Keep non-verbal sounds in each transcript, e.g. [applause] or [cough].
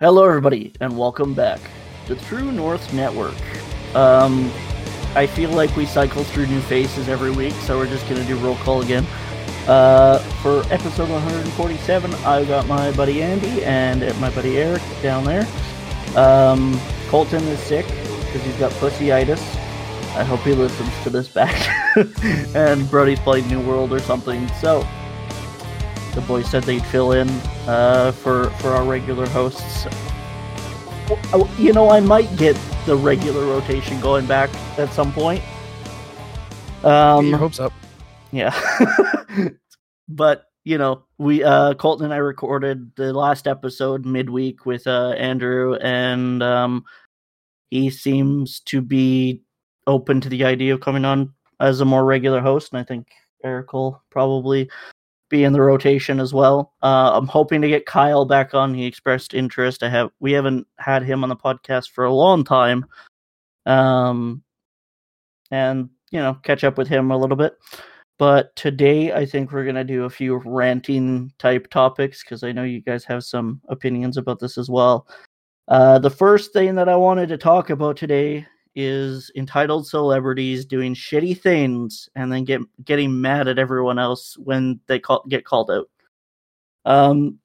Hello, everybody, and welcome back to True North Network. Um, I feel like we cycle through new faces every week, so we're just gonna do roll call again. Uh, for episode 147, I've got my buddy Andy and my buddy Eric down there. Um, Colton is sick because he's got pussyitis. I hope he listens to this back. [laughs] and Brody's playing New World or something. So the boys said they'd fill in uh, for for our regular hosts. Oh, You know, I might get the regular rotation going back at some point. Get Um, your hopes up. yeah. [laughs] but, you know, we uh Colton and I recorded the last episode midweek with uh Andrew and um he seems to be open to the idea of coming on as a more regular host and I think Eric will probably be in the rotation as well. Uh I'm hoping to get Kyle back on. He expressed interest. I have we haven't had him on the podcast for a long time. Um and you know, catch up with him a little bit. But today, I think we're to do a few ranting type topics because I know you guys have some opinions about this as well. Uh, the first thing that I wanted to talk about today is entitled celebrities doing shitty things and then get getting mad at everyone else when they call, get called out. Um,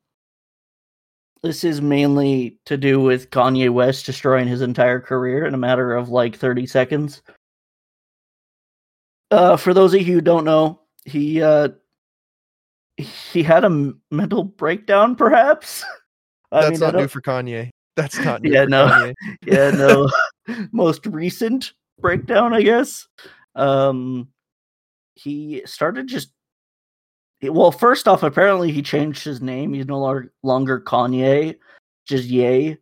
this is mainly to do with Kanye West destroying his entire career in a matter of like 30 seconds. Uh, for those of you who don't know, he uh, he had a m- mental breakdown, perhaps. [laughs] I That's mean, not new for Kanye. That's not [laughs] Yeah, no. Yeah, [laughs] no, most recent breakdown, I guess. Um, he started just. Well, first off, apparently he changed his name. He's no longer Kanye, just Ye.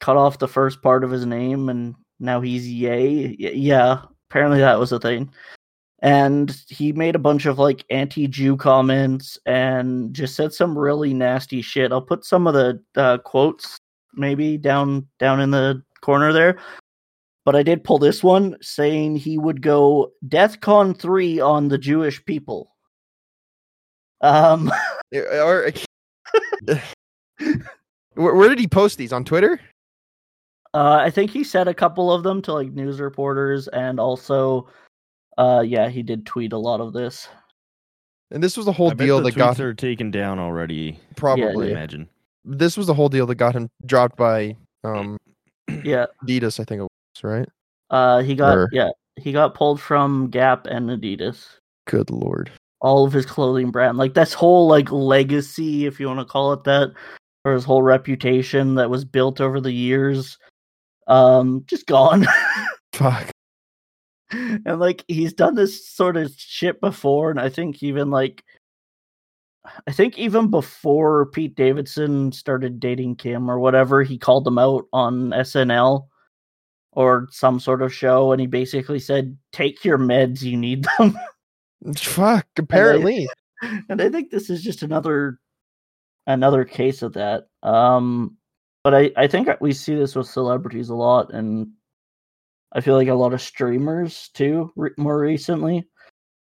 Cut off the first part of his name, and now he's Ye. Y- Yeah, apparently that was a thing. And he made a bunch of like anti-Jew comments and just said some really nasty shit. I'll put some of the uh, quotes maybe down down in the corner there. But I did pull this one saying he would go DEFCON three on the Jewish people. Um, [laughs] Or, [laughs] where, where did he post these on Twitter? uh, I think he said a couple of them to like news reporters, and also, uh, yeah, he did tweet a lot of this. And this was the whole I bet deal the that got her taken down already. Probably. yeah. imagine. This was the whole deal that got him dropped by um [clears throat] Yeah, Adidas, I think it was, right? uh, he got Or- yeah he got pulled from Gap and Adidas. Good lord. all of his clothing brand like this whole like legacy if you want to call it that or his whole reputation that was built over the years um just gone [laughs] Fuck. [laughs] and like he's done this sort of shit before and i think even like i think even before pete davidson started dating kim or whatever he called them out on snl or some sort of show and he basically said take your meds you need them [laughs] Fuck. Apparently. [laughs] and I think this is just another another case of that. Um, but I I think we see this with celebrities a lot, and I feel like a lot of streamers too re- more recently.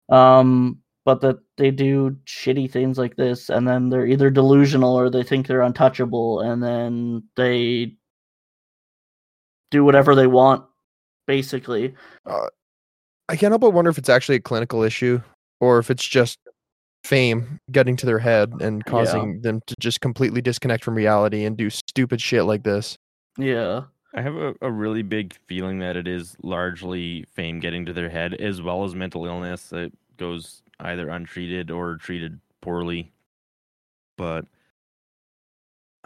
Um, but that they do shitty things like this, and then they're either delusional or they think they're untouchable, and then they do whatever they want, basically. I can't help but wonder if it's actually a clinical issue or if it's just fame getting to their head and causing them to just completely disconnect from reality and do stupid shit like this. Yeah. I have a, a really big feeling that it is largely fame getting to their head as well as mental illness that goes either untreated or treated poorly. But [sighs]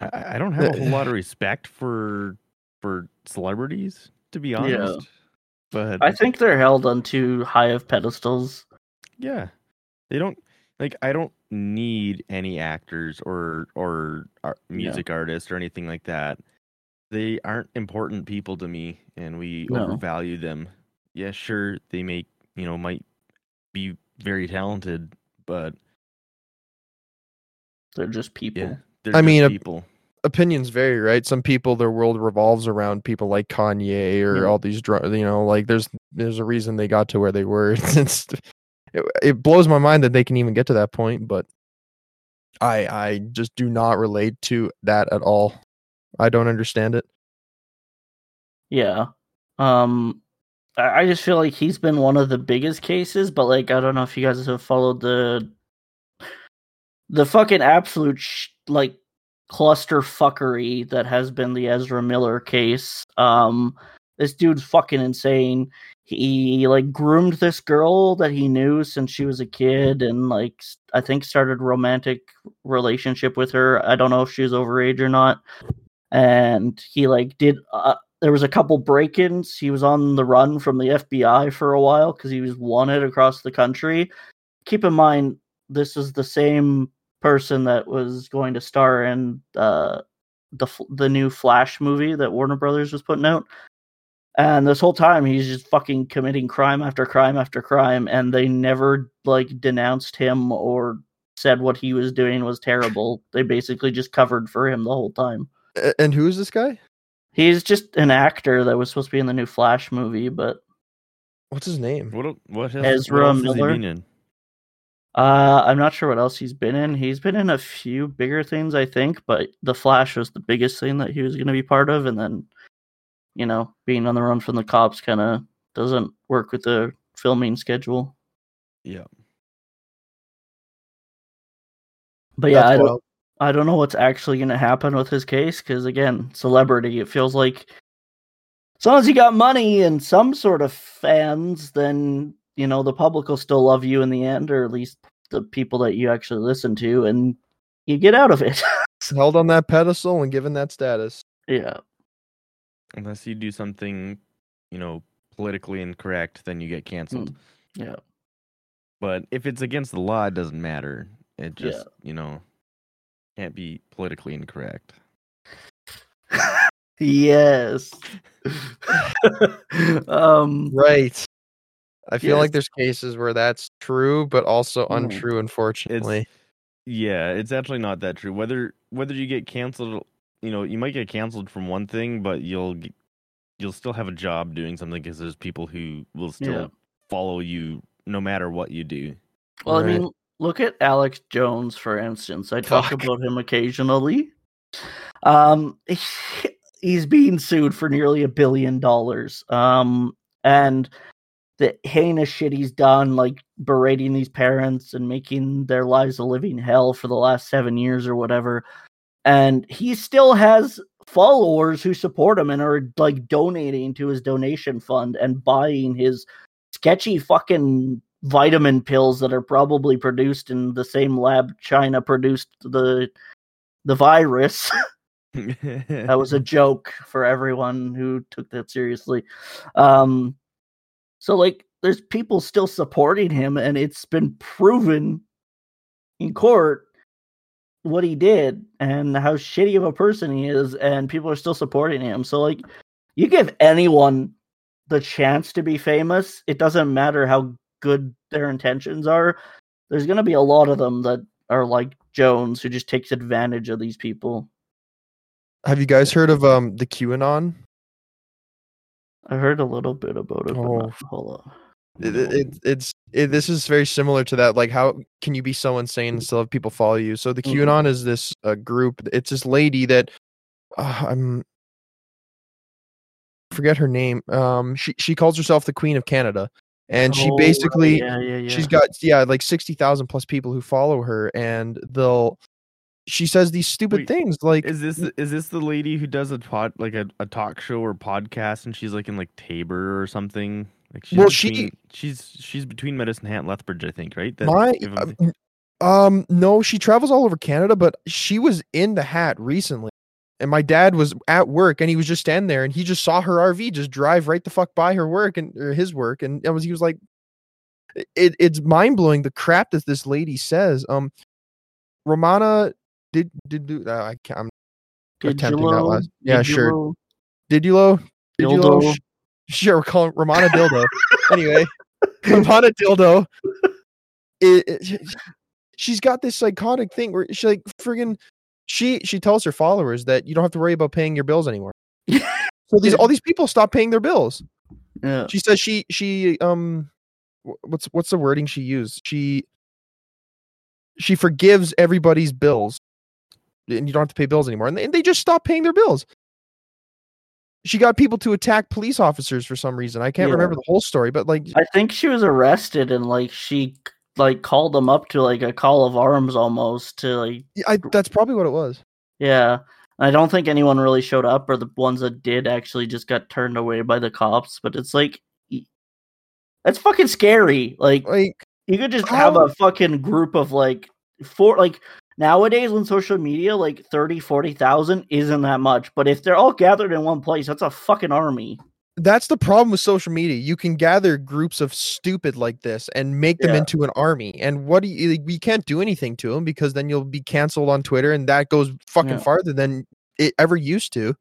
I, I don't have a whole lot of [laughs] respect for for celebrities, to be honest. Yeah. But I think they're held on too high of pedestals. Yeah. They don't like I don't need any actors or or ar- Yeah. music artists or anything like that. They aren't important people to me and we No. overvalue them. Yeah, sure they make, you know, might be very talented, but They're just people. yeah, they're I just mean, people. Opinions vary, right? Some people their world revolves around people like Kanye or Yeah. all these dr- you know, like there's there's a reason they got to where they were. [laughs] It's, it, it blows my mind that they can even get to that point, but I I just do not relate to that at all. I don't understand it. Yeah. Um I I just feel like he's been one of the biggest cases, but like I don't know if you guys have followed the the fucking absolute sh- like cluster fuckery that has been the Ezra Miller case. Um this dude's fucking insane. He like groomed this girl that he knew since she was a kid and like i think started romantic relationship with her. I don't know if she was overage or not. And he like did uh, there was a couple break-ins. He was on the run from the FBI for a while because he was wanted across the country. Keep in mind, this is the same person that was going to star in uh, the the new Flash movie that Warner Brothers was putting out. And this whole time, he's just fucking committing crime after crime after crime, and they never like denounced him or said what he was doing was terrible. They basically just covered for him the whole time. And who is this guy? He's just an actor that was supposed to be in the new Flash movie, but What's his name? What el- what else, Ezra what else has he Miller? been in? uh, I'm not sure what else he's been in. He's been in a few bigger things, I think, but the Flash was the biggest thing that he was going to be part of, and then, you know, being on the run from the cops kind of doesn't work with the filming schedule. Yeah. But yeah, That's I don't, wild. I don't know what's actually going to happen with his case because again, celebrity. It feels like as long as you got money and some sort of fans, then you know the public will still love you in the end, or at least the people that you actually listen to, and you get out of it. [laughs] held on that pedestal and given that status. yeah, Unless you do something, you know, politically incorrect, then you get canceled. yeah, But if it's against the law, it doesn't matter. It Yeah. just, you know, can't be politically incorrect. [laughs] yes. [laughs] um, Right. I feel Yes. like there's cases where that's true, but also Mm. untrue, unfortunately. Yeah, it's actually not that true. Whether whether you get canceled, you know, you might get canceled from one thing, but you'll you'll still have a job doing something because there's people who will still Yeah. follow you no matter what you do. Well, I mean, look at Alex Jones, for instance. I talk Fuck. about him occasionally. Um, [laughs] he's being sued for nearly a billion dollars. Um, and the heinous shit he's done, like berating these parents and making their lives a living hell for the last seven years or whatever. And he still has followers who support him and are like donating to his donation fund and buying his sketchy fucking vitamin pills that are probably produced in the same lab China produced the the virus. [laughs] that was a [laughs] joke for everyone who took that seriously. Um so like there's people still supporting him and it's been proven in court what he did and how shitty of a person he is and people are still supporting him. So like you give anyone the chance to be famous, it doesn't matter how good their intentions are. There's going to be a lot of them that are like Jones who just takes advantage of these people. Have you guys heard of um the QAnon? I heard a little bit about it, but Oh. not hold on. It, it, it- it's it, this is very similar to that. Like, how can you be so insane and still have people follow you? So the Mhm. QAnon is this uh, group. It's this lady that uh, I'm forget her name. Um, she she calls herself the Queen of Canada, and she Oh, basically yeah, yeah, yeah. she's got yeah like sixty thousand plus people who follow her, and they'll. She says these stupid Wait, things like Is this the- is this the lady who does a pod like a, a talk show or podcast and she's like in like Taber or something? Like she's Well, she- she's she's between Medicine Hat and Lethbridge, I think, right? That- My if um, um no, she travels all over Canada, but she was in the hat recently. And my dad was at work and he was just standing there and he just saw her RV just drive right the fuck by her work and or his work and it was he was like it it's mind blowing the crap that this lady says. Um Romana did did do uh, I can't I'm attempting that Didulo, last- yeah, sure. Didulo, Didulo? Didulo? Dildo. Sh- [laughs] Sure, we're calling Romana Dildo. anyway, [laughs] Romana Dildo. It, it- she's got this psychotic thing where she like friggin' she she tells her followers that you don't have to worry about paying your bills anymore. [laughs] So these all these people stop paying their bills. Yeah. She says she she um what's what's the wording she used? She she forgives everybody's bills, and you don't have to pay bills anymore, and they, and they just stop paying their bills. She got people to attack police officers for some reason. I can't Yeah. remember the whole story, but like, I think she was arrested and like she like called them up to like a call of arms almost to like I, that's probably what it was. yeah. I don't think anyone really showed up, or the ones that did actually just got turned away by the cops. But it's like, that's fucking scary. Like, Like, you could just have a fucking group of like four, like nowadays on social media, like 30, 40,000 isn't that much. But if they're all gathered in one place, that's a fucking army. that's the problem with social media. You can gather groups of stupid like this and make them Yeah. into an army. And what do you? We can't do anything to them because then you'll be canceled on Twitter, and that goes fucking Yeah. farther than it ever used to.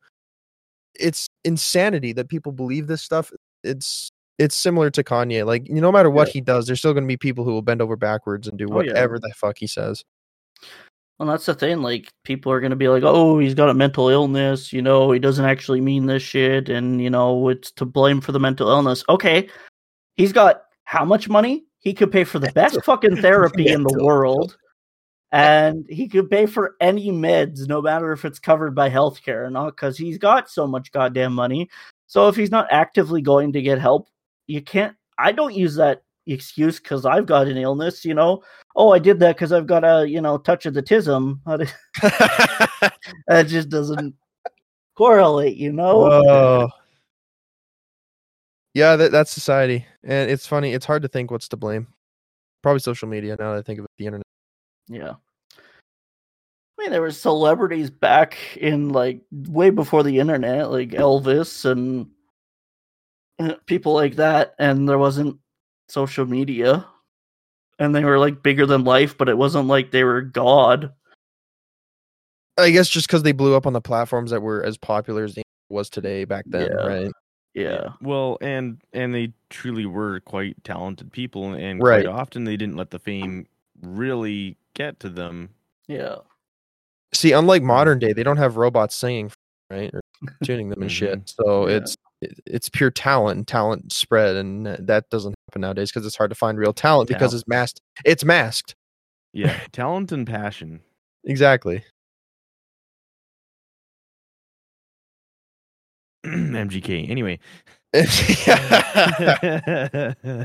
It's insanity that people believe this stuff. It's it's similar to Kanye. Like no matter what he does, there's still going to be people who will bend over backwards and do Oh, yeah. whatever the fuck he says. Well, that's the thing. Like, people are going to be like, oh, he's got a mental illness. You know, he doesn't actually mean this shit. And, you know, it's to blame for the mental illness. Okay. He's got how much money? He could pay for the best fucking therapy in the world. And he could pay for any meds, no matter if it's covered by healthcare or not, because he's got so much goddamn money. So if he's not actively going to get help, you can't. I don't use that excuse because I've got an illness, you know oh, I did that because I've got a you know touch of the tism. [laughs] [laughs] That just doesn't correlate, you know. Whoa. Yeah, that, that's society, and it's funny. It's hard to think what's to blame. Probably social media. Now that I think of it, the internet. Yeah. I mean, there were celebrities back in like way before the internet, like Elvis and uh, people like that, and there wasn't social media, and they were like bigger than life, but it wasn't like they were God. I guess just because they blew up on the platforms that were as popular as they was today back then, Yeah. right? Yeah, Well, and and they truly were quite talented people, and Right. quite often they didn't let the fame really get to them. yeah, See, unlike modern day, they don't have robots singing, right, or tuning them and shit. Mhm. So Yeah. it's it- it's pure talent and talent spread, and uh, that doesn't happen nowadays because it's hard to find real talent because it's masked. It's masked. Yeah, [laughs] talent and passion. Exactly. [clears throat] MGK. Anyway. [laughs]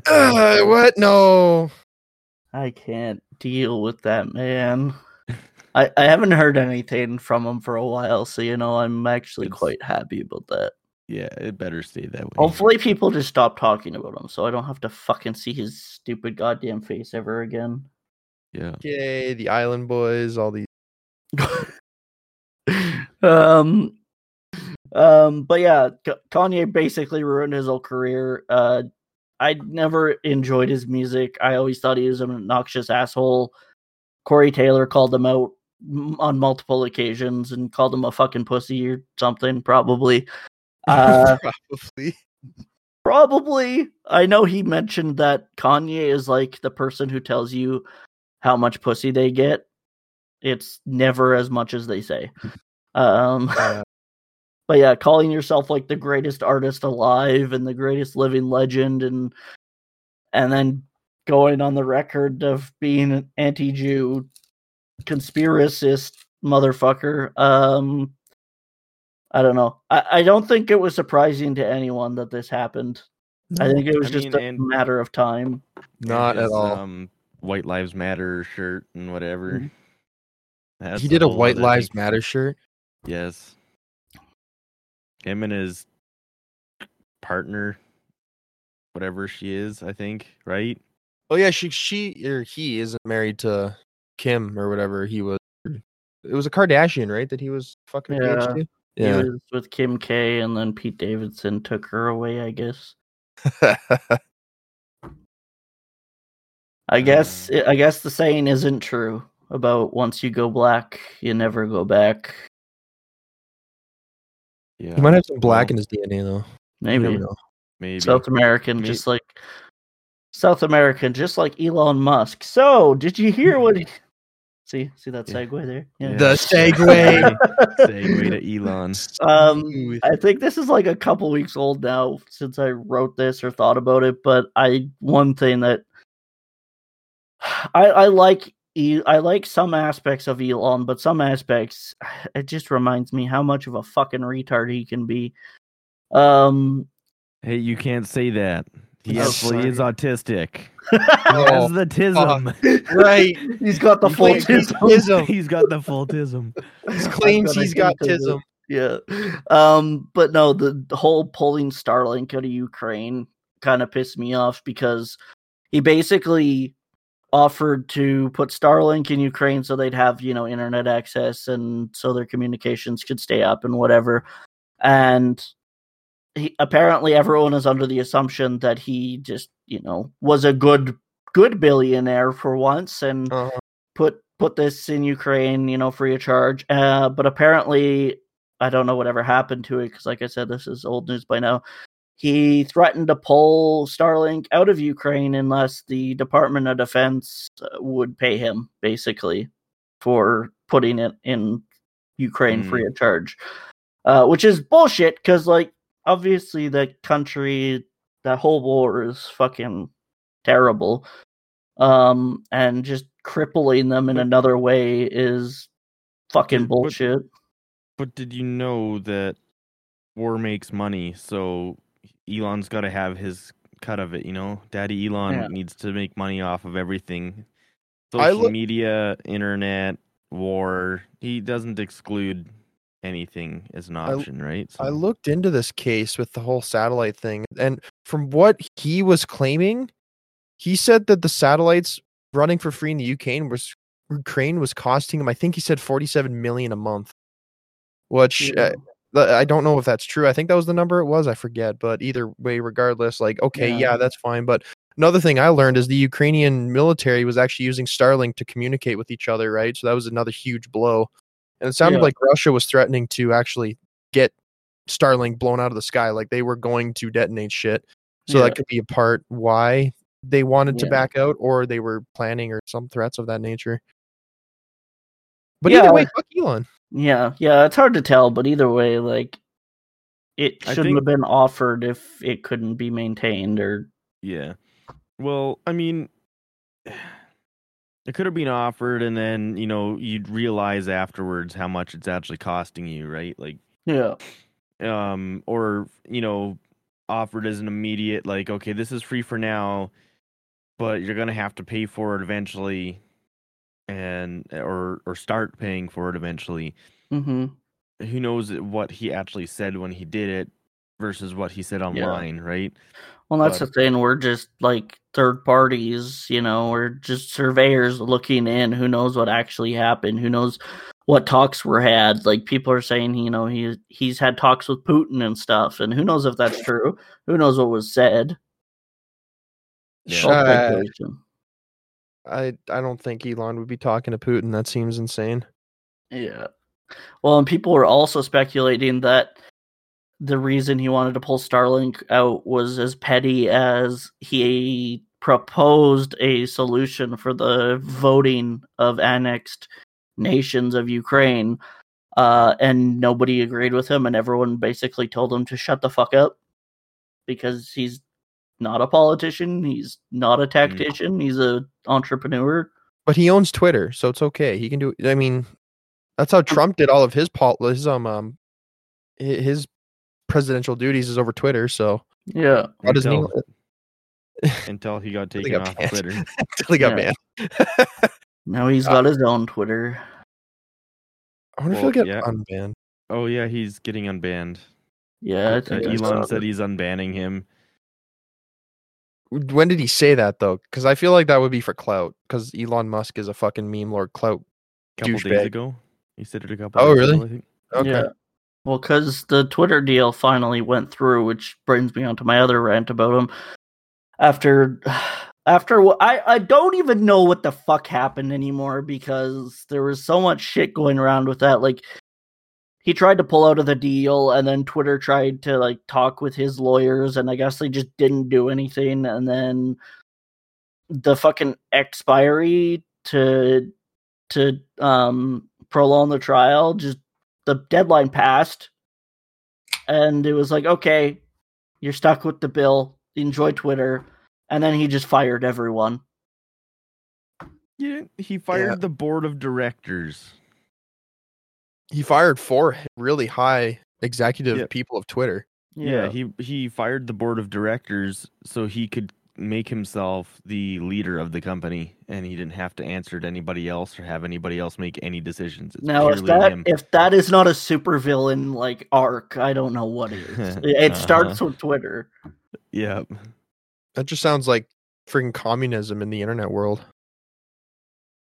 Uh, what? No. I can't deal with that man. I, I haven't heard anything from him for a while, so you know I'm actually It's- quite happy about that. Yeah, it better stay that way. Hopefully, people just stop talking about him, so I don't have to fucking see his stupid goddamn face ever again. Yeah. Yay, the Island Boys, all these. [laughs] um, um, but yeah, Kanye basically ruined his whole career. Uh, I never enjoyed his music. I always thought he was an obnoxious asshole. Corey Taylor called him out on multiple occasions and called him a fucking pussy or something, probably. Uh, [laughs] Probably. Probably. I know he mentioned that Kanye is like the person who tells you how much pussy they get. It's never as much as they say. Um Uh, [laughs] but yeah, calling yourself like the greatest artist alive and the greatest living legend and and then going on the record of being an anti-Jew conspiracist motherfucker. Um I don't know. I, I don't think it was surprising to anyone that this happened. I think it was I just mean, a matter of time. not at all. Um, White Lives Matter shirt and whatever. Mhm. He did a White Lives thing. Matter shirt. Yes. Him and his partner, whatever she is, I think, right? Oh yeah, she she or he isn't married to Kim or whatever he was. It was a Kardashian, right? That he was fucking engaged Yeah. to. He Yeah. was with Kim K, and then Pete Davidson took her away. I guess. [laughs] I guess. Uh. I guess the saying isn't true about once you go black, you never go back. Yeah. he might have some black in his DNA though. Maybe know. maybe. South American, May- just like South American, just like Elon Musk. So, did you hear what? [laughs] He... See, see that Yeah. segue there? Yeah. The segue. [laughs] Segue to Elon. Um, I think this is like a couple weeks old now since I wrote this or thought about it, but I one thing that I, I like I like some aspects of Elon, but some aspects [sighs] it just reminds me how much of a fucking retard he can be. Um, Hey, you can't say that. He Oh, actually is autistic. Oh, [laughs] He has the tism. [laughs] right. he's got the He full tism. tism. he's got the full tism. he claims he's got hint of tism. Yeah. Um, but no, the, the whole pulling Starlink out of Ukraine kind of pissed me off because he basically offered to put Starlink in Ukraine so they'd have, you know, internet access and so their communications could stay up and whatever. And he apparently everyone is under the assumption that he just, you know, was a good good billionaire for once and Uh, put put this in Ukraine, you know, free of charge. Uh, but apparently, I don't know whatever happened to it because, like I said, this is old news by now. He threatened to pull Starlink out of Ukraine unless the Department of Defense uh, would pay him, basically, for putting it in Ukraine Hmm. free of charge. Uh, which is bullshit because, like, obviously, the country, that whole war is fucking terrible um and just crippling them in But- another way is fucking But- but- bullshit But did you know that war makes money? So Elon's got to have his cut of it. You know, Daddy Elon Yeah. needs to make money off of everything. Social look- media, internet, war. He doesn't exclude anything as an I- option, right? I looked into this case with the whole satellite thing, and from what he was claiming, he said that the satellites running for free in the Ukraine was Ukraine was costing him. I think he said forty-seven million a month, which uh, I don't know if that's true. I think that was the number it was. I forget, but either way, regardless, like okay, Yeah. yeah, that's fine. But another thing I learned is the Ukrainian military was actually using Starlink to communicate with each other, right? So that was another huge blow. And it sounded Yeah. like Russia was threatening to actually get Starlink blown out of the sky, like they were going to detonate shit. So Yeah. that could be a part why they wanted to back out, or they were planning or some threats of that nature. But Yeah. either way, fuck Elon. yeah yeah it's hard to tell but either way like it shouldn't think- have been offered if it couldn't be maintained or Yeah. Well, I mean, it could have been offered, and then you know you'd realize afterwards how much it's actually costing you, right? Like, yeah um, or you know, offered as an immediate, like, okay, this is free for now, but you're gonna have to pay for it eventually, and or or start paying for it eventually. mm-hmm Who knows what he actually said when he did it versus what he said online, right? well that's But- the thing we're just like third parties you know we're just surveyors looking in who knows what actually happened who knows what talks were had like people are saying you know he he's had talks with putin and stuff and who knows if that's true who knows what was said Yeah. Uh. I I don't think Elon would be talking to Putin. That seems insane. Yeah. Well, and people were also speculating that the reason he wanted to pull Starlink out was as petty as he proposed a solution for the voting of annexed nations of Ukraine. Uh, and nobody agreed with him, and everyone basically told him to shut the fuck up because he's not a politician, he's not a tactician, he's a entrepreneur. But he owns Twitter, so it's okay. He can do. I mean, that's how Trump did all of his pol- his um um his presidential duties is over Twitter. So Yeah. how does he Until, [laughs] until he got taken got off banned. Twitter. [laughs] until he got Yeah. banned? [laughs] Now he's Uh, got his own Twitter. I wonder Well, if he'll get yeah. unbanned. Oh yeah, he's getting unbanned. Yeah, I Uh, think I Elon saw said he's unbanning him. When did he say that though? Because I feel like that would be for clout. Because Elon Musk is a fucking meme lord clout. A couple days Douchebag. ago. He said it a couple. Oh, days really? Ago, I think. Okay. Yeah. Well, because the Twitter deal finally went through, which brings me on to my other rant about him. After, [sighs] after I I don't even know what the fuck happened anymore because there was so much shit going around with that. Like, he tried to pull out of the deal, and then Twitter tried to like talk with his lawyers, and I guess they just didn't do anything. And then the fucking expiry to to um prolong the trial just the deadline passed and it was like okay you're stuck with the bill enjoy twitter and then he just fired everyone Yeah, he fired Yeah. the board of directors. He fired four really high executive Yeah. people of Twitter. Yeah. he he fired the board of directors so he could make himself the leader of the company, and he didn't have to answer to anybody else or have anybody else make any decisions. It's Now, if that him. if that is not a supervillain like arc, I don't know what is. [laughs] It- it starts with Twitter. yeah, That just sounds like freaking communism in the internet world.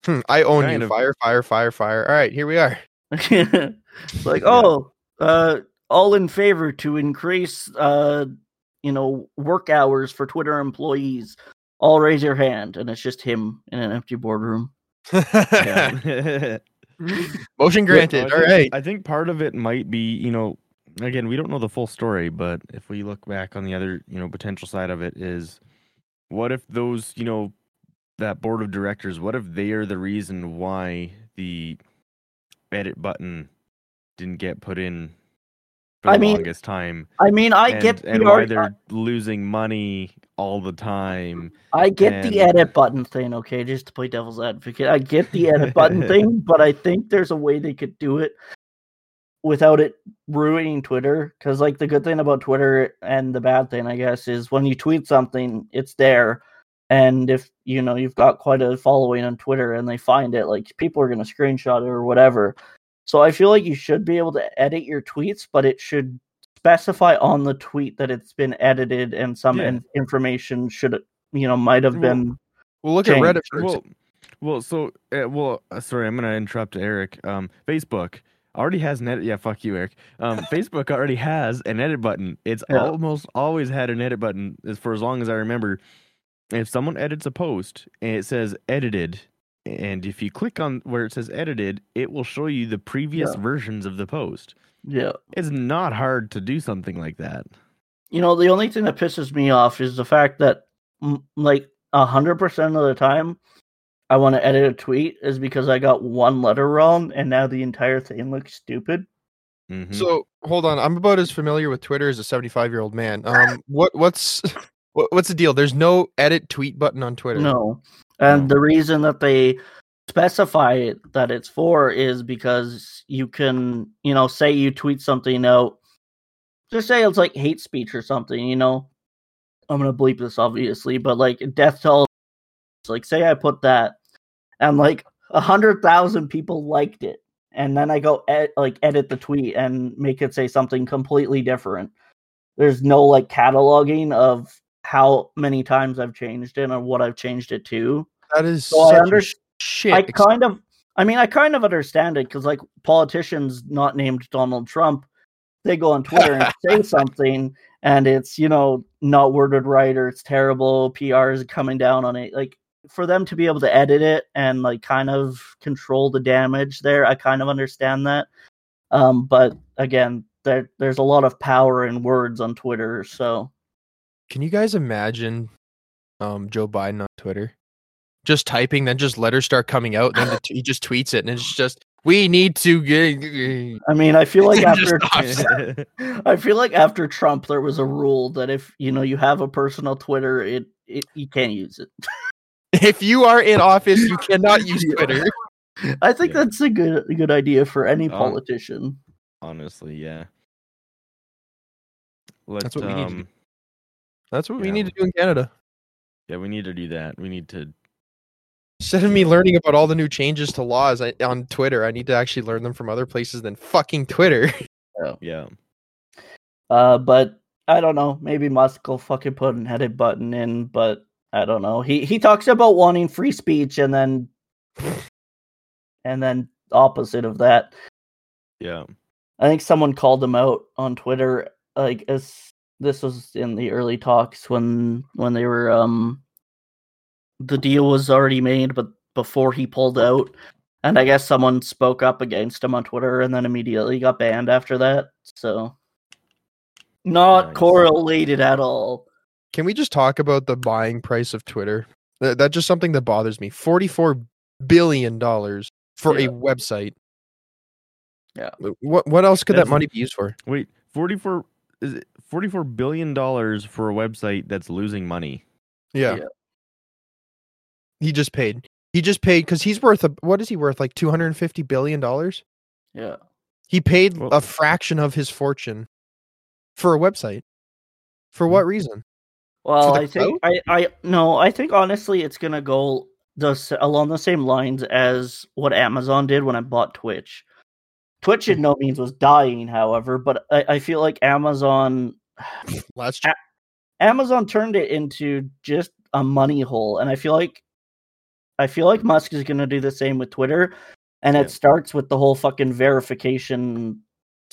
Hmm, I own Kind you. of. Fire, fire, fire, fire. All right, here we are. [laughs] Like, Yeah. oh, uh, all in favor to increase, uh, you know, work hours for Twitter employees. All raise your hand, and it's just him in an empty boardroom. yeah. [laughs] [laughs] Motion granted. I All think- right. I think part of it might be, you know, again, we don't know the full story, but if we look back on the other, you know, potential side of it is what if those, you know, that board of directors, what if they are the reason why the edit button didn't get put in for I mean, longest time? I mean, I and, get the and why they're losing money all the time. I get the edit button thing, okay, just to play devil's advocate. I get the edit button [laughs] thing, but I think there's a way they could do it without it ruining Twitter. Because, like, the good thing about Twitter and the bad thing, I guess, is when you tweet something, it's there. And if you know you've got quite a following on Twitter and they find it, like people are going to screenshot it or whatever. So I feel like you should be able to edit your tweets, but it should specify on the tweet that it's been edited and some Yeah. in- information should you know might have been Well, look at. Reddit. For. Well, well, so uh, well, uh, sorry, I'm gonna interrupt Eric. Um, Facebook already has an edit. Yeah, fuck you, Eric. Um, [laughs] Facebook already has an edit button. It's Yeah. almost always had an edit button as for as long as I remember. If someone edits a post and it says edited, and if you click on where it says edited, it will show you the previous Yeah. versions of the post. yeah. It's not hard to do something like that. You know, the only thing that pisses me off is the fact that like a hundred percent of the time I want to edit a tweet is because I got one letter wrong and now the entire thing looks stupid. Mhm. So hold on, I'm about as familiar with Twitter as a 75 year old man. Um, what what's [laughs] what, what's the deal? There's no edit tweet button on Twitter. No. And No. the reason that they specify that it's for is because you can, you know, say you tweet something out, just say it's like hate speech or something, you know. I'm gonna bleep this obviously, but like death toll like say I put that and like a hundred thousand people liked it, and then I go ed- like edit the tweet and make it say something completely different. There's no like cataloging of how many times I've changed it and what I've changed it to. That is So I under- shit. I kind of, I mean, I kind of understand it because like politicians not named Donald Trump, they go on Twitter and [laughs] say something, and it's you know not worded right or it's terrible. PR is coming down on it. Like for them to be able to edit it and like kind of control the damage there, I kind of understand that. Um, but again, there there's a lot of power in words on Twitter, so Can you guys imagine um Joe Biden on Twitter? Just typing, then just letters start coming out, then the t- he just tweets it, and it's just we need to get. I mean, I feel [laughs] like after. [laughs] I feel like after Trump, there was a rule that if you know you have a personal Twitter, it, it you can't use it. [laughs] If you are in office, you cannot use Twitter. I think Yeah. that's a good a good idea for any Um, politician. Honestly, yeah. Let, That's what we need to do. um, That's what we need to do in Canada. Yeah, we need to do that. We need to. Instead of me learning about all the new changes to laws I, on Twitter, I need to actually learn them from other places than fucking Twitter. [laughs] Oh Yeah. Uh, but I don't know. Maybe Musk will fucking put an edit button in, but I don't know. He he talks about wanting free speech and then [laughs] and then opposite of that. Yeah. I think someone called him out on Twitter, like as this was in the early talks when when they were um the deal was already made, but before he pulled out, and I guess someone spoke up against him on Twitter, and then immediately got banned after that. So not Nice. correlated at all. Can we just talk about the buying price of Twitter? That, that's just something that bothers me. Forty-four billion dollars for Yeah. a website. Yeah. What what else could That's- that money be used for? Wait, 44 is it 44 billion dollars for a website that's losing money. Yeah. Yeah. He just paid. He just paid because he's worth a what is he worth? Like two hundred and fifty billion dollars. Yeah. He paid Well- a fraction of his fortune for a website. For what reason? Well, I think I, I no, I think honestly it's gonna go the along the same lines as what Amazon did when I bought Twitch. Twitch in no means was dying, however, but I, I feel like Amazon [sighs] Last A- Amazon turned it into just a money hole, and I feel like I feel like Musk is gonna do the same with Twitter, and Yeah. it starts with the whole fucking verification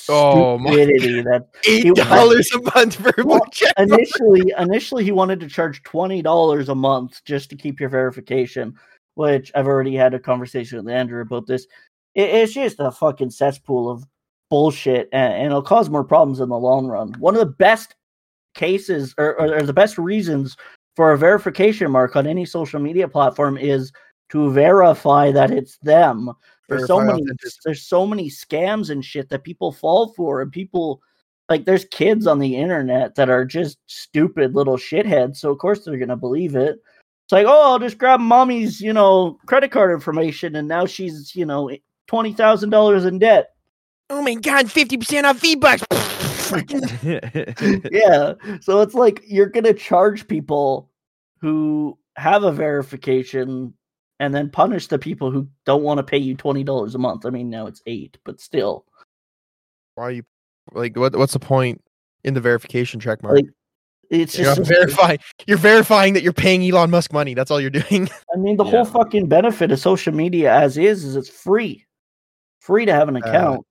Oh my stupidity that [laughs] eight dollars a month for Well, check. [laughs] initially initially he wanted to charge twenty dollars a month just to keep your verification, which I've already had a conversation with Andrew about this. It, it's just a fucking cesspool of bullshit, and, and it'll cause more problems in the long run. One of the best cases, or, or, or the best reasons for a verification mark on any social media platform is to verify that it's them. There's so many there's so many scams and shit that people fall for, and people like there's kids on the internet that are just stupid little shitheads. So of course they're gonna believe it. It's like, oh, I'll just grab mommy's, you know, credit card information, and now she's, you know, twenty thousand dollars in debt. Oh my god, fifty percent off V Bucks. [laughs] yeah. So it's like you're gonna charge people who have a verification and then punish the people who don't want to pay you twenty dollars a month. I mean now it's eight, but still. Why are you like what what's the point in the verification check mark? Like, It's you're just verifying you're verifying that you're paying Elon Musk money. That's all you're doing. I mean the [laughs] Yeah. whole fucking benefit of social media as is is it's free. Free to have an Uh, account.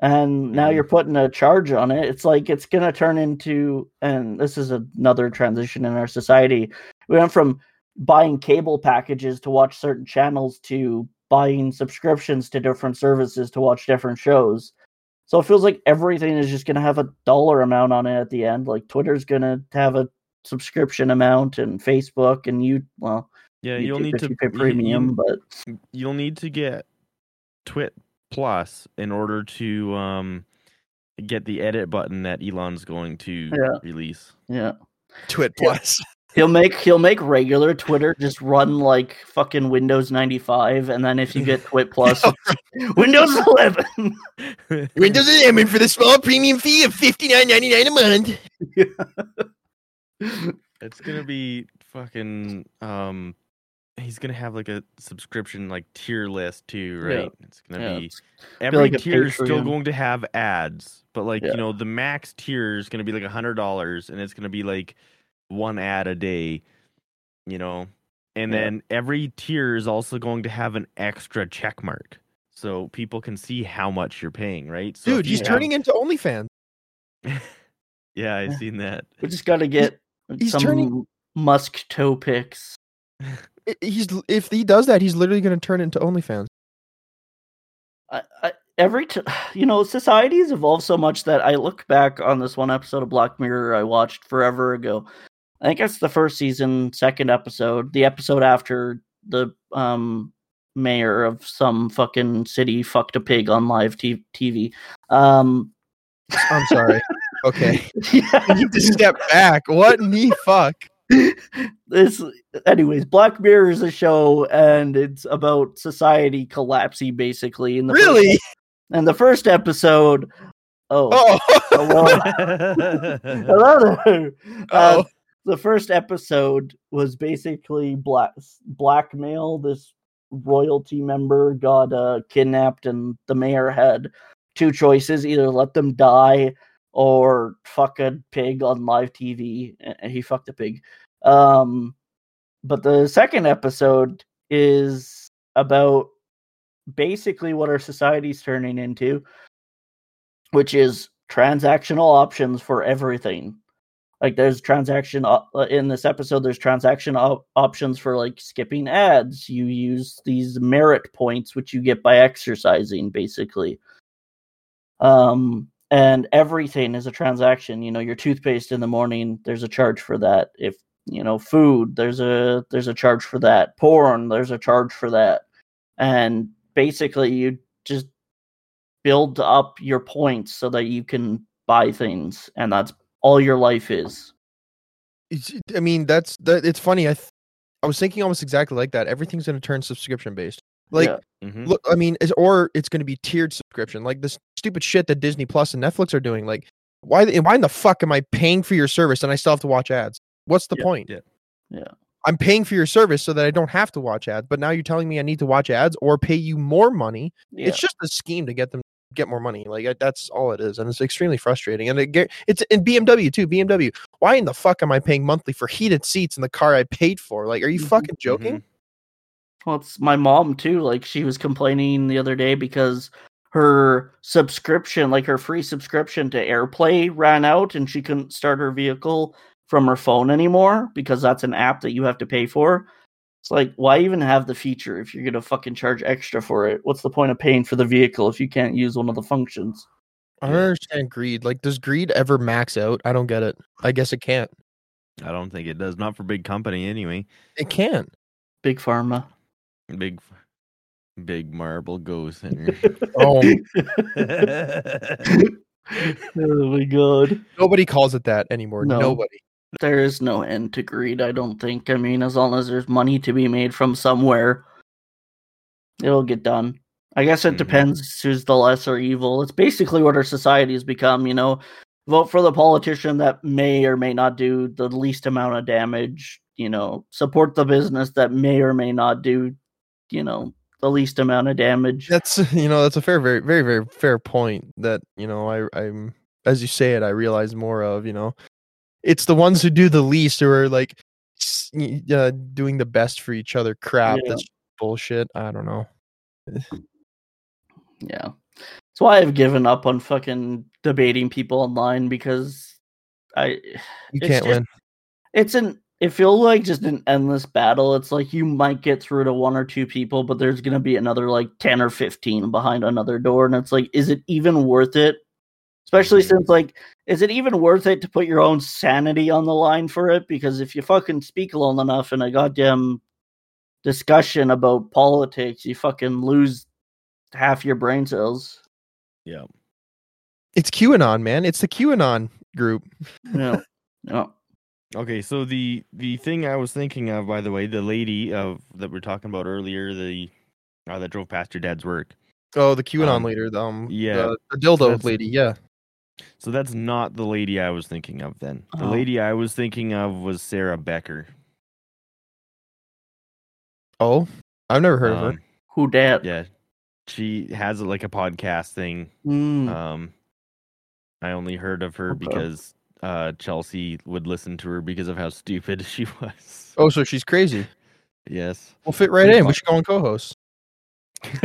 and now Mhm. you're putting a charge on it. It's like it's gonna turn into and this is another transition in our society. We went from buying cable packages to watch certain channels to buying subscriptions to different services to watch different shows. So it feels like everything is just going to have a dollar amount on it at the end. Like Twitter's going to have a subscription amount, and Facebook and you, well, yeah, YouTube you'll need to pay premium, you- but you'll need to get Twit Plus in order to um get the edit button that Elon's going to Yeah. release. yeah, Twit plus. [laughs] he'll make he'll make regular Twitter just run like fucking Windows ninety five, and then if you get Twit Plus, [laughs] Windows eleven. [laughs] Windows 11 for the small premium fee of fifty nine ninety nine a month. It's gonna be fucking um he's gonna have like a subscription like tier list too, Yeah. right? It's gonna Yeah, be it's- every like a tier is still going to have ads, but like Yeah. you know, the max tier is gonna be like a hundred dollars and it's gonna be like one ad a day, you know. And Yeah. then every tier is also going to have an extra check mark. So people can see how much you're paying, right? So Dude, he's have- turning into OnlyFans. [laughs] Yeah, I've Yeah. seen that. we just got to get he's some turning- Musk toe pics. [laughs] He's if he does that, he's literally going to turn into OnlyFans. I, I, every t- [sighs] you know society has evolved so much that I look back on this one episode of Black Mirror I watched forever ago. I think it's the first season, second episode, the episode after the um mayor of some fucking city fucked a pig on live t- TV. Um, I'm sorry. [laughs] okay. yeah, I need to step back. What the fuck? [laughs] this anyways black mirror is a show and it's about society collapsing basically in the first- Really? and the first episode oh, Oh. hello hello. Uh, the first episode was basically black blackmail this royalty member got uh, kidnapped and the mayor had two choices either let them die or fuck a pig on live tv and he fucked a pig. Um but the second episode is about basically what our society's turning into which is transactional options for everything. Like there's transaction uh, in this episode there's transaction op- options for like skipping ads. You use these merit points which you get by exercising basically. Um and everything is a transaction you know your toothpaste in the morning there's a charge for that if you know food there's a there's a charge for that porn there's a charge for that and basically you just build up your points so that you can buy things and that's all your life is It's, I mean, that's that. It's funny. I th- I was thinking almost exactly like that. Everything's going to turn subscription based. Like, Yeah. Mhm. look, I mean, is or it's going to be tiered subscription, like this stupid shit that Disney Plus and Netflix are doing. Like, why? Why in the fuck am I paying for your service and I still have to watch ads? What's the Yeah, point? yeah, yeah. I'm paying for your service so that I don't have to watch ads, but now you're telling me I need to watch ads or pay you more money. Yeah. It's just a scheme to get them get more money. Like that's all it is, and it's extremely frustrating. And it, it's in BMW too. BMW. Why in the fuck am I paying monthly for heated seats in the car I paid for? Like, are you Mhm, fucking joking? mhm. Well, it's my mom too. Like she was complaining the other day because her subscription, like her free subscription to AirPlay, ran out, and she couldn't start her vehicle from her phone anymore because that's an app that you have to pay for. It's like, why even have the feature if you're gonna fucking charge extra for it? What's the point of paying for the vehicle if you can't use one of the functions? I don't understand greed. Like, does greed ever max out? I don't get it. I guess it can't. I don't think it does. Not for big company anyway. It can't. Big pharma. Big, big marble go center. Oh, [laughs] oh my god. nobody calls it that anymore. No. Nobody. There is no end to greed, I don't think. I mean, as long as there's money to be made from somewhere, it'll get done. I guess it Mhm. depends who's the lesser evil. It's basically what our society has become, you know. Vote for the politician that may or may not do the least amount of damage, you know. Support the business that may or may not do, you know, the least amount of damage. That's [laughs] you know that's a fair, very, very, very fair point. That you know I I'm as you say it, I realize more of. You know, it's the ones who do the least who are like uh, doing the best for each other. Crap. Yeah. That's bullshit. I don't know. Yeah. That's why I've given up on fucking debating people online because I You can't just- win. it's an it feels like just an endless battle. It's like you might get through to one or two people, but there's gonna be another like ten or fifteen behind another door, and it's like, is it even worth it? Especially Mhm. since like, is it even worth it to put your own sanity on the line for it? Because if you fucking speak long enough in a goddamn discussion about politics, you fucking lose half your brain cells. yeah. It's QAnon, man. It's the QAnon group. Yeah. [laughs] yeah. Okay, so the the thing I was thinking of, by the way, the lady of that we are talking about earlier, the uh, that drove past your dad's work. Oh, the QAnon Um, leader. The, um, yeah, the, the dildo that's- lady. Yeah. So that's not the lady I was thinking of. Then the Oh. lady I was thinking of was Sarah Becker. Oh, I've never heard of her. Um, Who dat? Yeah, she has like a podcast thing. Mm. Um, I only heard of her Okay. because uh, Chelsea would listen to her because of how stupid [laughs] she was. Oh, so she's crazy. yes. We'll fit right She's in. We should go on co-host. [laughs]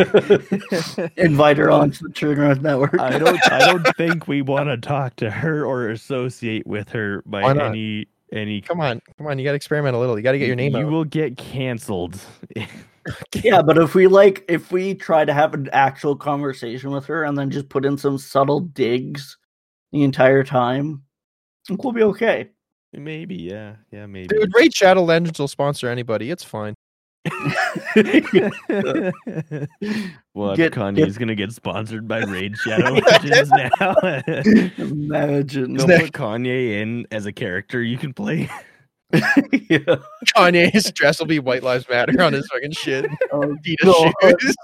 Invite her on to the True North Network. I don't. I don't [laughs] think we want to talk to her or associate with her by any any. Come on, come on. You got to experiment a little. You got to get your name You out. will get canceled. yeah, but if we like, if we try to have an actual conversation with her and then just put in some subtle digs the entire time, I think we'll be okay. maybe. Yeah. Yeah. Maybe. Dude, Raid Shadow Legends will sponsor anybody. It's fine. [laughs] what? Get- Kanye's gonna get sponsored by Raid [laughs] Shadow Legends now. Imagine. They'll put Kanye in as a character you can play. [laughs] yeah. Kanye's dress will be White Lives Matter on his fucking shit. Oh, Adidas God. shoes.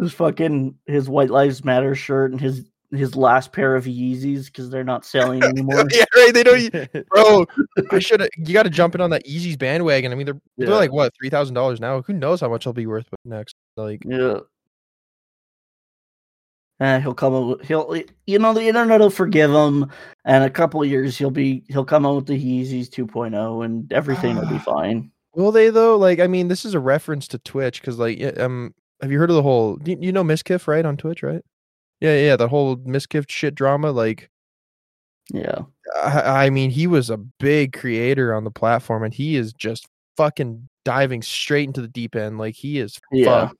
his fucking his White Lives Matter shirt and his his last pair of Yeezys because they're not selling [laughs] anymore. yeah, right. They don't. [laughs] Bro, I should have. You got to jump in on that Yeezy's bandwagon. I mean, they're Yeah. they're like what three thousand dollars now. Who knows how much they'll be worth next? Like, Yeah. Eh, he'll come up. He'll, you know, the internet will forgive him, and a couple of years he'll be he'll come out with the Yeezys 2.0, and everything will be [sighs] fine. will they though? Like, I mean, this is a reference to Twitch because, like, um, have you heard of the whole? You, you know Mizkif, right, on Twitch, right? Yeah, yeah, the whole Mizkif shit drama. Like, Yeah, I, I mean, he was a big creator on the platform, and he is just fucking diving straight into the deep end. Like, he is. yeah, fucked.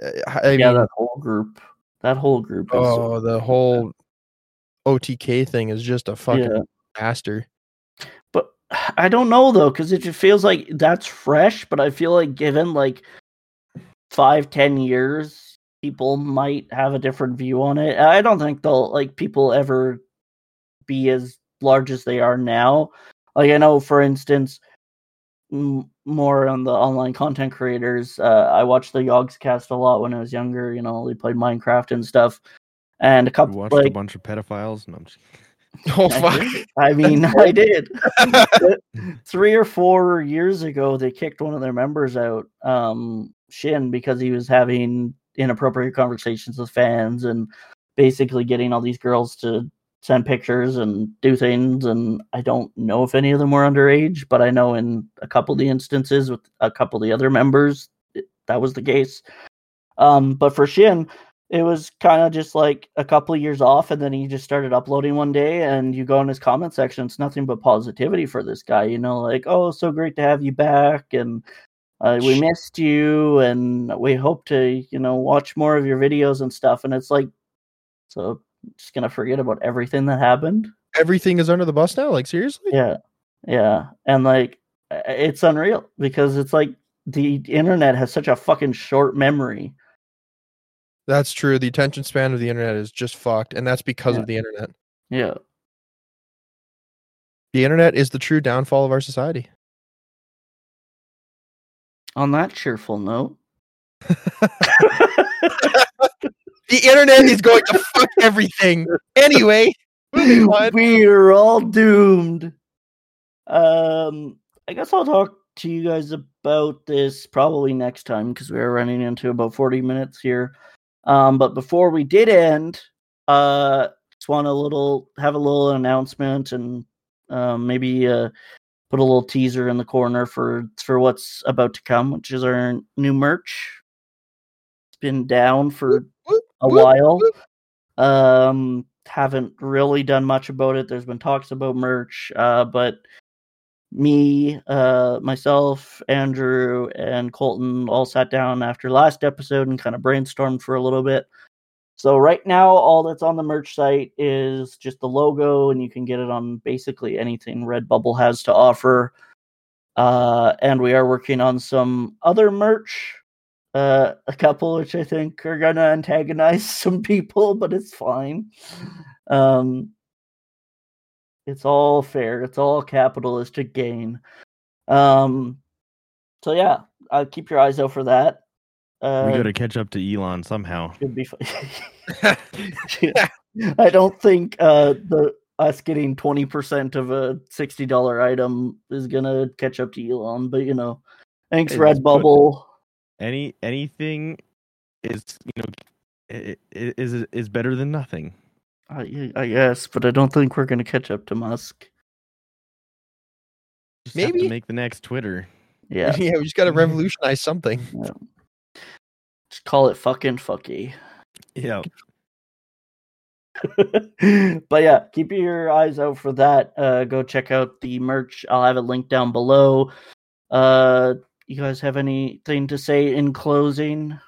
Uh, I yeah. mean, that whole group, that whole group. Is, oh, the whole OTK thing is just a fucking yeah. disaster. But I don't know though, because it just feels like that's fresh. But I feel like given like five, ten years, people might have a different view on it. I don't think they'll like people ever be as large as they are now. Like I know, for instance, m- more on the online content creators. Uh, I watched the Yogscast a lot when I was younger. You know, they played Minecraft and stuff. And a You couple watched like a bunch of pedophiles. No, I'm just [laughs] [laughs] Oh fuck! I mean, [laughs] I did. Three or four years ago, they kicked one of their members out, um, Sjin, because he was having inappropriate conversations with fans and basically getting all these girls to send pictures and do things. And I don't know if any of them were underage, but I know in a couple of the instances with a couple of the other members, it, that was the case. Um, but for Sjin, it was kind of just like a couple of years off and then he just started uploading one day and you go in his comment section it's nothing but positivity for this guy you know like oh so great to have you back and uh, we missed you and we hope to you know watch more of your videos and stuff and it's like so just gonna forget about everything that happened Everything is under the bus now. Like seriously? yeah yeah and like it's unreal because it's like the internet has such a fucking short memory That's true. The attention span of the internet is just fucked, and that's because Yeah. of the internet. yeah The internet is the true downfall of our society. On that cheerful note [laughs] The internet is going to fuck everything. Anyway. [laughs] We're all doomed. Um, I guess I'll talk to you guys about this probably next time because we're running into about 40 minutes here. Um, but before we did end, uh, just want a little have a little announcement and um, maybe uh, put a little teaser in the corner for for what's about to come, which is our new merch. It's been down for a while. Um, haven't really done much about it. There's been talks about merch, uh, but me, uh, myself, Andrew, and Colton all sat down after last episode and kind of brainstormed for a little bit. So right now, all that's on the merch site is just the logo, and you can get it on basically anything Redbubble has to offer. Uh, and we are working on some other merch uh, a couple which I think are gonna antagonize [laughs] some people, but it's fine. Um, it's all fair. It's all capitalistic gain. Um, so yeah, uh, keep your eyes out for that. Uh, we got to catch up to Elon somehow. should be fine. [laughs] I don't think uh, the us getting twenty percent of a sixty dollar item is gonna catch up to Elon, but you know, thanks Hey, just put- Redbubble. Any anything is you know i- i- is is better than nothing. I, I guess, but I don't think we're gonna catch up to Musk. Just have to Maybe. make the next Twitter. Yeah, [laughs] yeah, we just got to [laughs] revolutionize something. just call it fucking fucky. Yeah. [laughs] but yeah, keep your eyes out for that. Uh, go check out the merch. I'll have it linked down below. Uh, you guys have anything to say in closing?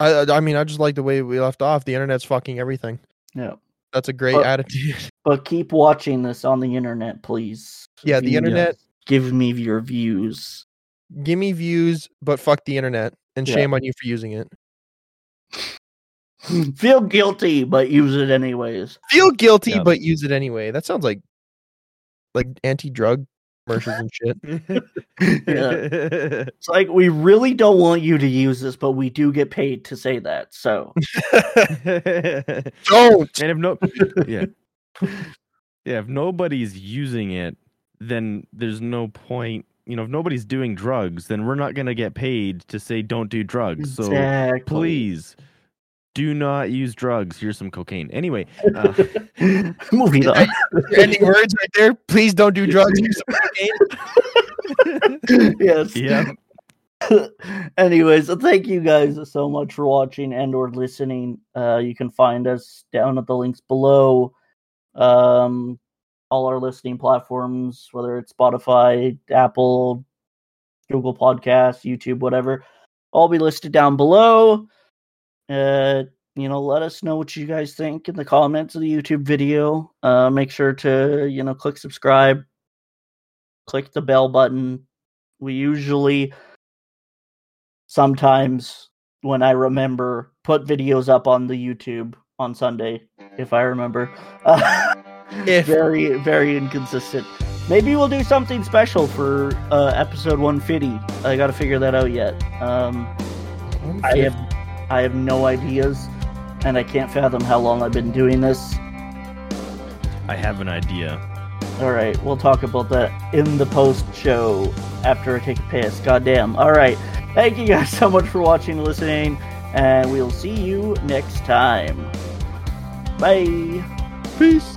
I, I- mean, I just like the way we left off. The internet's fucking everything. Yeah, That's a great Well- attitude. [laughs] but keep watching this on the internet, please. Yeah, the internet. Give me your views. Give me views, but fuck the internet. And Yeah. shame on you for using it. [laughs] Feel guilty, but use it anyways. Feel guilty, Yep. but use it anyway. That sounds like like anti-drug commercials and shit. [laughs] Yeah. [laughs] It's like we really don't want you to use this, but we do get paid to say that. So Don't. And if no, yeah, yeah, if nobody's using it, then there's no point. You know, if nobody's doing drugs, then we're not gonna get paid to say don't do drugs. So exactly. please, do not use drugs. Here's some cocaine. Anyway, uh, [laughs] Moving Is on. [laughs] ending words right there. Please don't do drugs. Here's some cocaine. [laughs] yes. yeah, Anyways, thank you guys so much for watching and or listening. Uh, you can find us down at the links below. Um, all our listening platforms, whether it's Spotify, Apple, Google Podcasts, YouTube, whatever, all be listed down below. Uh, you know, let us know what you guys think in the comments of the YouTube video. Uh, make sure to you know click subscribe, click the bell button. We usually sometimes when I remember put videos up on the YouTube on Sunday if I remember. Uh, [laughs] [laughs] If- very, very inconsistent. Maybe we'll do something special for uh, episode 150. I got to figure that out yet. Um, I have, I have no ideas, and I can't fathom how long I've been doing this. I have an idea. All right, we'll talk about that in the post show after I take a piss. Goddamn. All right, thank you guys [laughs] so much for watching and listening, and we'll see you next time. Bye. Peace.